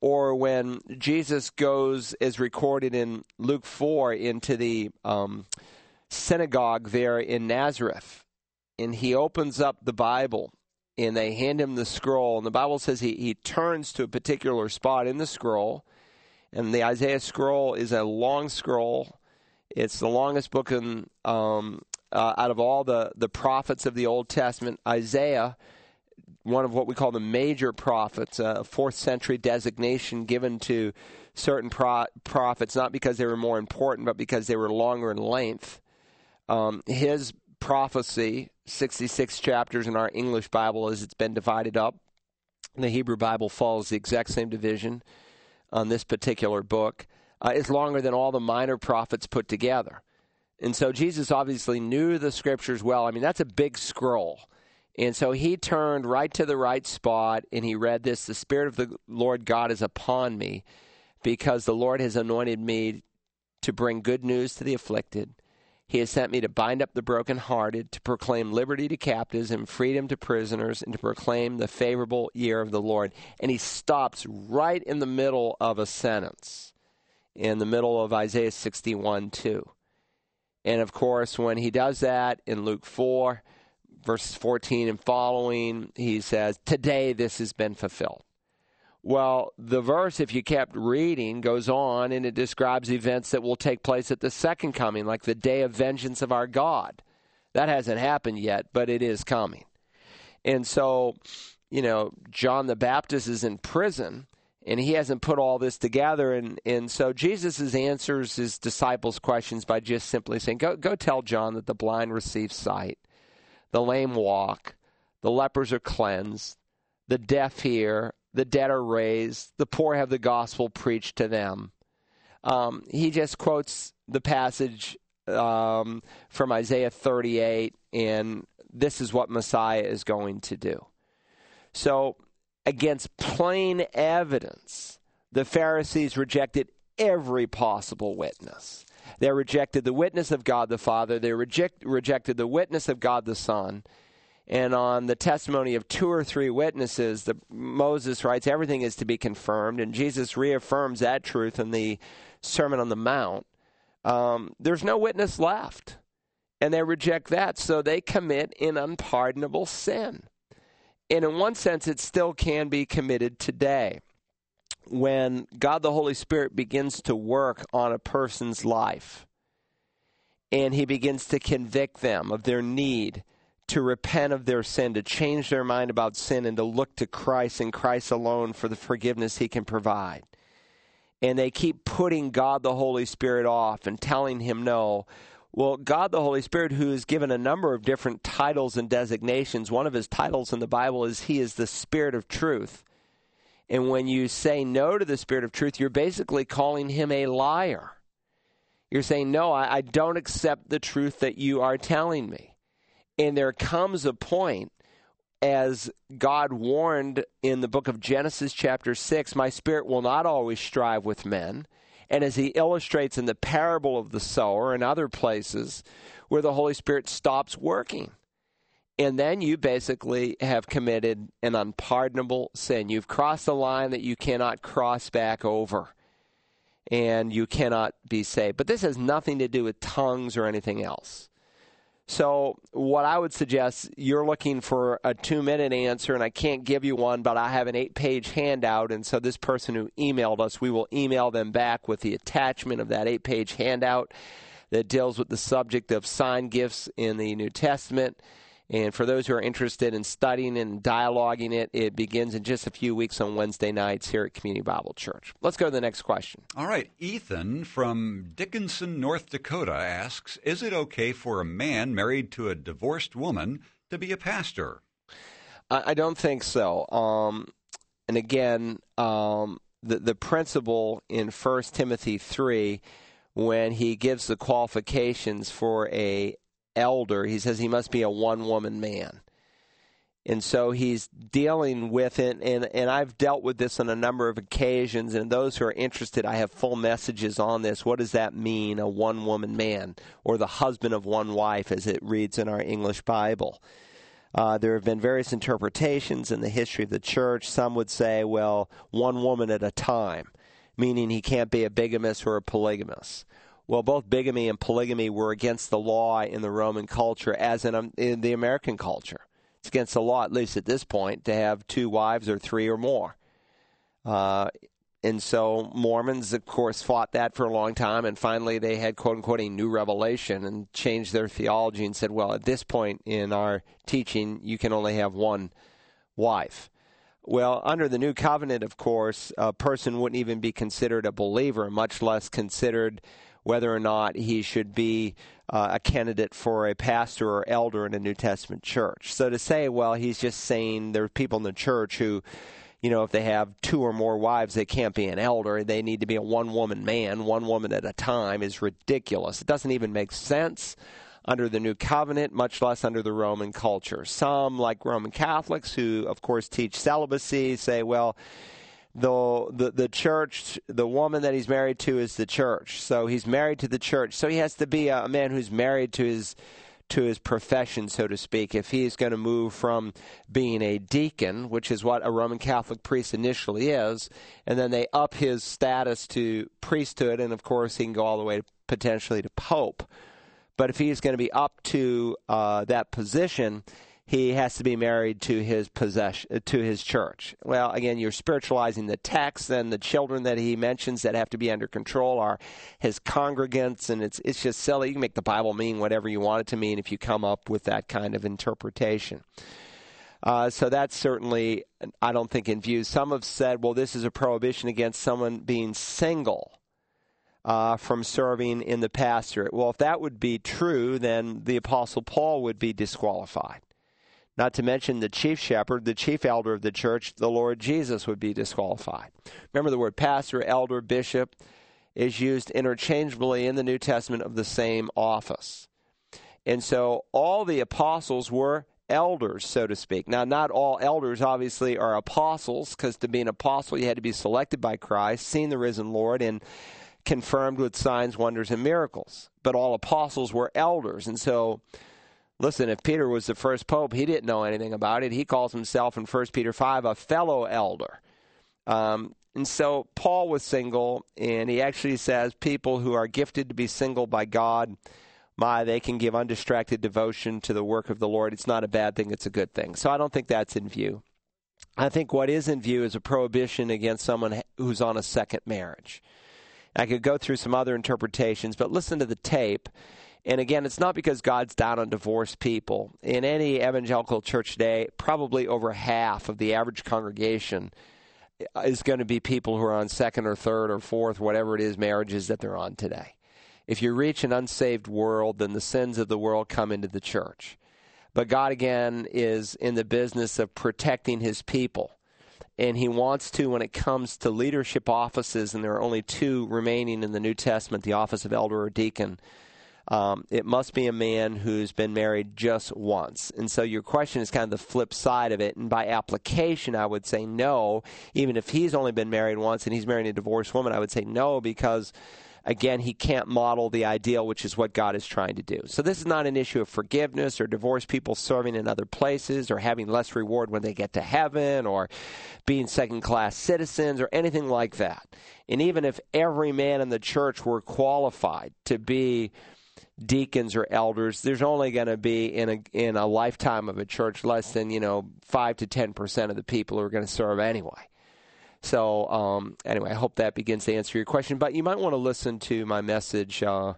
Or when Jesus goes, is recorded in Luke 4, into the um, synagogue there in Nazareth, and he opens up the Bible and they hand him the scroll. And the Bible says he, he turns to a particular spot in the scroll. And the Isaiah scroll is a long scroll. It's the longest book in um, uh, out of all the, the prophets of the Old Testament, Isaiah, one of what we call the major prophets, a fourth century designation given to certain pro- prophets, not because they were more important, but because they were longer in length. Um, his prophecy, 66 chapters in our English Bible as it's been divided up. The Hebrew Bible follows the exact same division on this particular book. Uh, is longer than all the minor prophets put together. And so Jesus obviously knew the scriptures well. I mean, that's a big scroll. And so he turned right to the right spot and he read this The Spirit of the Lord God is upon me because the Lord has anointed me to bring good news to the afflicted. He has sent me to bind up the brokenhearted, to proclaim liberty to captives and freedom to prisoners, and to proclaim the favorable year of the Lord. And he stops right in the middle of a sentence, in the middle of Isaiah 61 2. And of course, when he does that in Luke 4, verses 14 and following, he says, Today this has been fulfilled. Well, the verse, if you kept reading, goes on and it describes events that will take place at the second coming, like the day of vengeance of our God. That hasn't happened yet, but it is coming. And so, you know, John the Baptist is in prison and he hasn't put all this together. And and so Jesus answers his disciples questions by just simply saying go go tell John that the blind receive sight the lame walk the lepers are cleansed the deaf hear the dead are raised the poor have the gospel preached to them. Um, he just quotes the passage um, from Isaiah 38 and this is what Messiah is going to do. So against plain evidence, the Pharisees rejected every possible witness. They rejected the witness of God the Father, they reject, rejected the witness of God the Son. And on the testimony of two or three witnesses, the, Moses writes everything is to be confirmed, and Jesus reaffirms that truth in the Sermon on the Mount. Um, there's no witness left, and they reject that, so they commit an unpardonable sin. And in one sense, it still can be committed today. When God the Holy Spirit begins to work on a person's life and he begins to convict them of their need to repent of their sin, to change their mind about sin, and to look to Christ and Christ alone for the forgiveness he can provide. And they keep putting God the Holy Spirit off and telling him no well, God the Holy Spirit, who is given a number of different titles and designations, one of his titles in the Bible is He is the Spirit of truth. And when you say no to the Spirit of truth, you're basically calling him a liar. You're saying, No, I, I don't accept the truth that you are telling me. And there comes a point, as God warned in the book of Genesis, chapter 6, my spirit will not always strive with men and as he illustrates in the parable of the sower and other places where the Holy Spirit stops working. And then you basically have committed an unpardonable sin. You've crossed a line that you cannot cross back over. And you cannot be saved. But this has nothing to do with tongues or anything else. So, what I would suggest, you're looking for a two minute answer, and I can't give you one, but I have an eight page handout. And so, this person who emailed us, we will email them back with the attachment of that eight page handout that deals with the subject of sign gifts in the New Testament. And for those who are interested in studying and dialoguing it, it begins in just a few weeks on Wednesday nights here at Community Bible Church. Let's go to the next question. All right. Ethan from Dickinson, North Dakota asks Is it okay for a man married to a divorced woman to be a pastor? I don't think so. Um, and again, um, the, the principle in 1 Timothy 3 when he gives the qualifications for a elder, he says he must be a one woman man. And so he's dealing with it, and, and I've dealt with this on a number of occasions. And those who are interested, I have full messages on this. What does that mean, a one woman man, or the husband of one wife, as it reads in our English Bible? Uh, there have been various interpretations in the history of the church. Some would say, well, one woman at a time, meaning he can't be a bigamist or a polygamist well, both bigamy and polygamy were against the law in the Roman culture, as in, um, in the American culture. It's against the law, at least at this point, to have two wives or three or more. Uh, and so Mormons, of course, fought that for a long time, and finally they had "quote unquote" a new revelation and changed their theology and said, "Well, at this point in our teaching, you can only have one wife." Well, under the new covenant, of course, a person wouldn't even be considered a believer, much less considered whether or not he should be uh, a candidate for a pastor or elder in a New Testament church. So to say, well, he's just saying there are people in the church who, you know, if they have two or more wives, they can't be an elder. They need to be a one woman man, one woman at a time, is ridiculous. It doesn't even make sense under the new covenant, much less under the Roman culture. Some, like Roman Catholics, who of course teach celibacy, say, well, the, the the church, the woman that he's married to is the church. So he's married to the church. So he has to be a, a man who's married to his to his profession, so to speak. If he's going to move from being a deacon, which is what a Roman Catholic priest initially is, and then they up his status to priesthood, and of course he can go all the way to, potentially to pope. But if he's going to be up to uh, that position, he has to be married to his possession to his church. Well, again, you're spiritualizing the text, and the children that he mentions that have to be under control are his congregants, and it's it's just silly. You can make the Bible mean whatever you want it to mean if you come up with that kind of interpretation. Uh, so that's certainly, I don't think, in view. Some have said, well, this is a prohibition against someone being single. Uh, from serving in the pastorate. Well, if that would be true, then the Apostle Paul would be disqualified not to mention the chief shepherd, the chief elder of the church, the Lord Jesus would be disqualified. Remember, the word pastor, elder, bishop is used interchangeably in the New Testament of the same office. And so all the apostles were elders, so to speak. Now, not all elders obviously are apostles, because to be an apostle, you had to be selected by Christ, seen the risen Lord, and confirmed with signs, wonders, and miracles. But all apostles were elders. And so Listen, if Peter was the first pope, he didn't know anything about it. He calls himself in 1 Peter 5 a fellow elder. Um, and so Paul was single, and he actually says people who are gifted to be single by God my, they can give undistracted devotion to the work of the Lord. It's not a bad thing, it's a good thing. So I don't think that's in view. I think what is in view is a prohibition against someone who's on a second marriage. I could go through some other interpretations, but listen to the tape. And again, it's not because God's down on divorced people. In any evangelical church today, probably over half of the average congregation is going to be people who are on second or third or fourth, whatever it is, marriages that they're on today. If you reach an unsaved world, then the sins of the world come into the church. But God, again, is in the business of protecting his people. And he wants to, when it comes to leadership offices, and there are only two remaining in the New Testament the office of elder or deacon. Um, it must be a man who's been married just once. And so your question is kind of the flip side of it. And by application, I would say no. Even if he's only been married once and he's married a divorced woman, I would say no because again, he can't model the ideal, which is what God is trying to do. So this is not an issue of forgiveness or divorced people serving in other places or having less reward when they get to heaven or being second class citizens or anything like that. And even if every man in the church were qualified to be deacons or elders, there's only going to be in a in a lifetime of a church less than you know five to ten percent of the people who are going to serve anyway. So um, anyway, I hope that begins to answer your question. But you might want to listen to my message uh,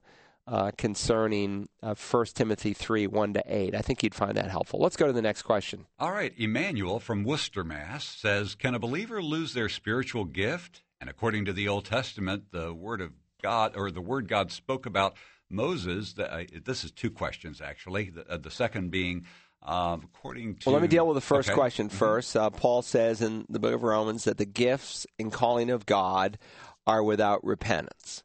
uh, concerning uh, 1 Timothy 3 1 to 8. I think you'd find that helpful. Let's go to the next question. All right. Emmanuel from Worcester, Mass. says Can a believer lose their spiritual gift? And according to the Old Testament, the word of God, or the word God spoke about Moses, the, uh, this is two questions actually. The, uh, the second being, um, according to. Well, let me deal with the first okay. question mm-hmm. first. Uh, Paul says in the book of Romans that the gifts and calling of God are without repentance.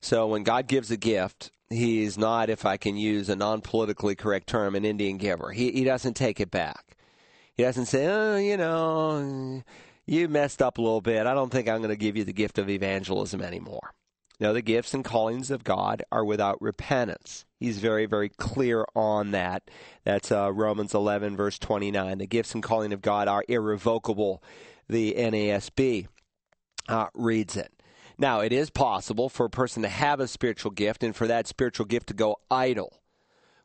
So when God gives a gift, he's not, if I can use a non politically correct term, an Indian giver. He, he doesn't take it back. He doesn't say, oh, you know, you messed up a little bit. I don't think I'm going to give you the gift of evangelism anymore. No, the gifts and callings of God are without repentance. He's very, very clear on that. That's uh, Romans 11, verse 29. The gifts and calling of God are irrevocable. The NASB uh, reads it. Now, it is possible for a person to have a spiritual gift and for that spiritual gift to go idle,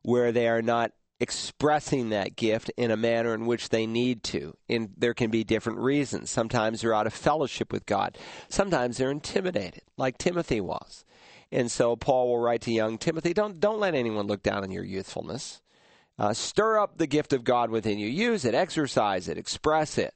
where they are not expressing that gift in a manner in which they need to. And there can be different reasons. Sometimes they're out of fellowship with God. Sometimes they're intimidated, like Timothy was. And so Paul will write to young Timothy, don't don't let anyone look down on your youthfulness. Uh, stir up the gift of God within you. Use it, exercise it, express it.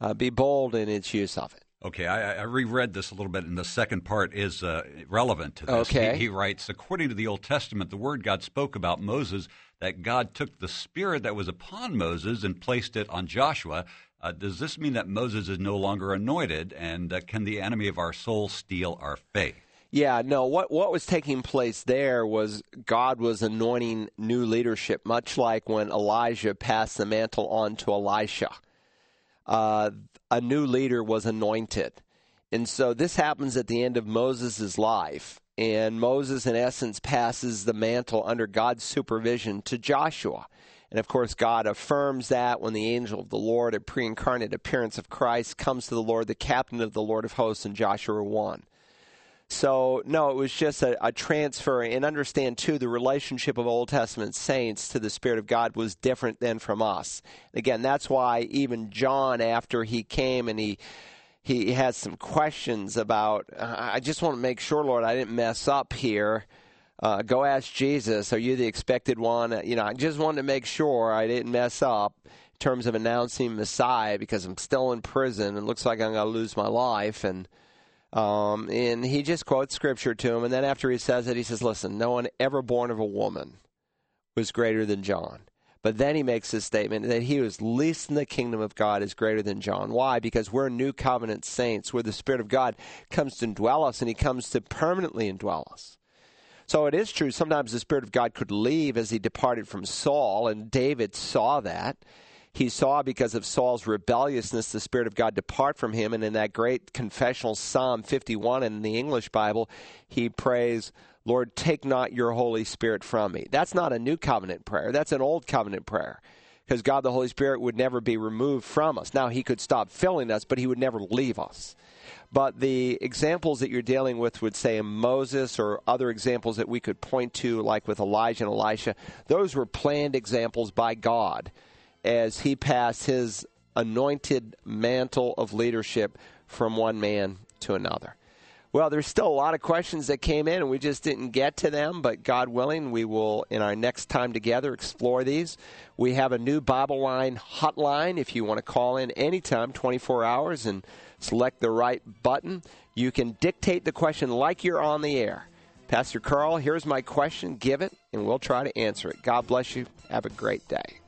Uh, be bold in its use of it. Okay, I, I, reread this a little bit, and the second part is uh, relevant to this. Okay. He, he, writes, according to the Old Testament, the word God spoke about Moses, that God took the spirit that was upon Moses and placed it on Joshua. Uh, does this mean that Moses is no longer anointed, and uh, can the enemy of our soul steal our faith? Yeah, no. What what was taking place there was God was anointing new leadership, much like when Elijah passed the mantle on to Elisha. Uh, a new leader was anointed, and so this happens at the end of Moses' life, and Moses, in essence, passes the mantle under God's supervision to Joshua. And of course, God affirms that when the angel of the Lord, a pre incarnate appearance of Christ, comes to the Lord, the captain of the Lord of hosts in Joshua 1. So, no, it was just a, a, transfer. And understand, too, the relationship of Old Testament saints to the Spirit of God was different than from us. Again, that's why even John, after he came and he he has some questions about, I just want to make sure, Lord, I didn't mess up here. Uh, go ask Jesus, are you the expected one? You know, I just wanted to make sure I didn't mess up in terms of announcing Messiah because I'm still in prison and looks like I'm going to lose my life. And um, and he just quotes scripture to him. And then after he says it, he says, Listen, no one ever born of a woman was greater than John. But then he makes this statement that he who's least in the kingdom of God is greater than John. Why? Because we're new covenant saints, where the Spirit of God comes to indwell us and he comes to permanently indwell us. So it is true, sometimes the Spirit of God could leave as he departed from Saul, and David saw that he saw because of Saul's rebelliousness the Spirit of God depart from him. And in that great confessional Psalm 51 in the English Bible, he prays, Lord, take not your Holy Spirit from me. That's not a new covenant prayer, that's an old covenant prayer. because God the Holy Spirit would never be removed from us. Now, He could stop filling us, but He would never leave us. But the examples that you're dealing with would say Moses or other examples that we could point to, like with Elijah and Elisha, those were planned examples by God as He passed His anointed mantle of leadership from one man to another. Well, there's still a lot of questions that came in, and we just didn't get to them. But God willing, we will, in our next time together, explore these. We have a new Bible Line hotline if you want to call in anytime, 24 hours, and select the right button. You can dictate the question like you're on the air. Pastor Carl, here's my question. Give it, and we'll try to answer it. God bless you. Have a great day.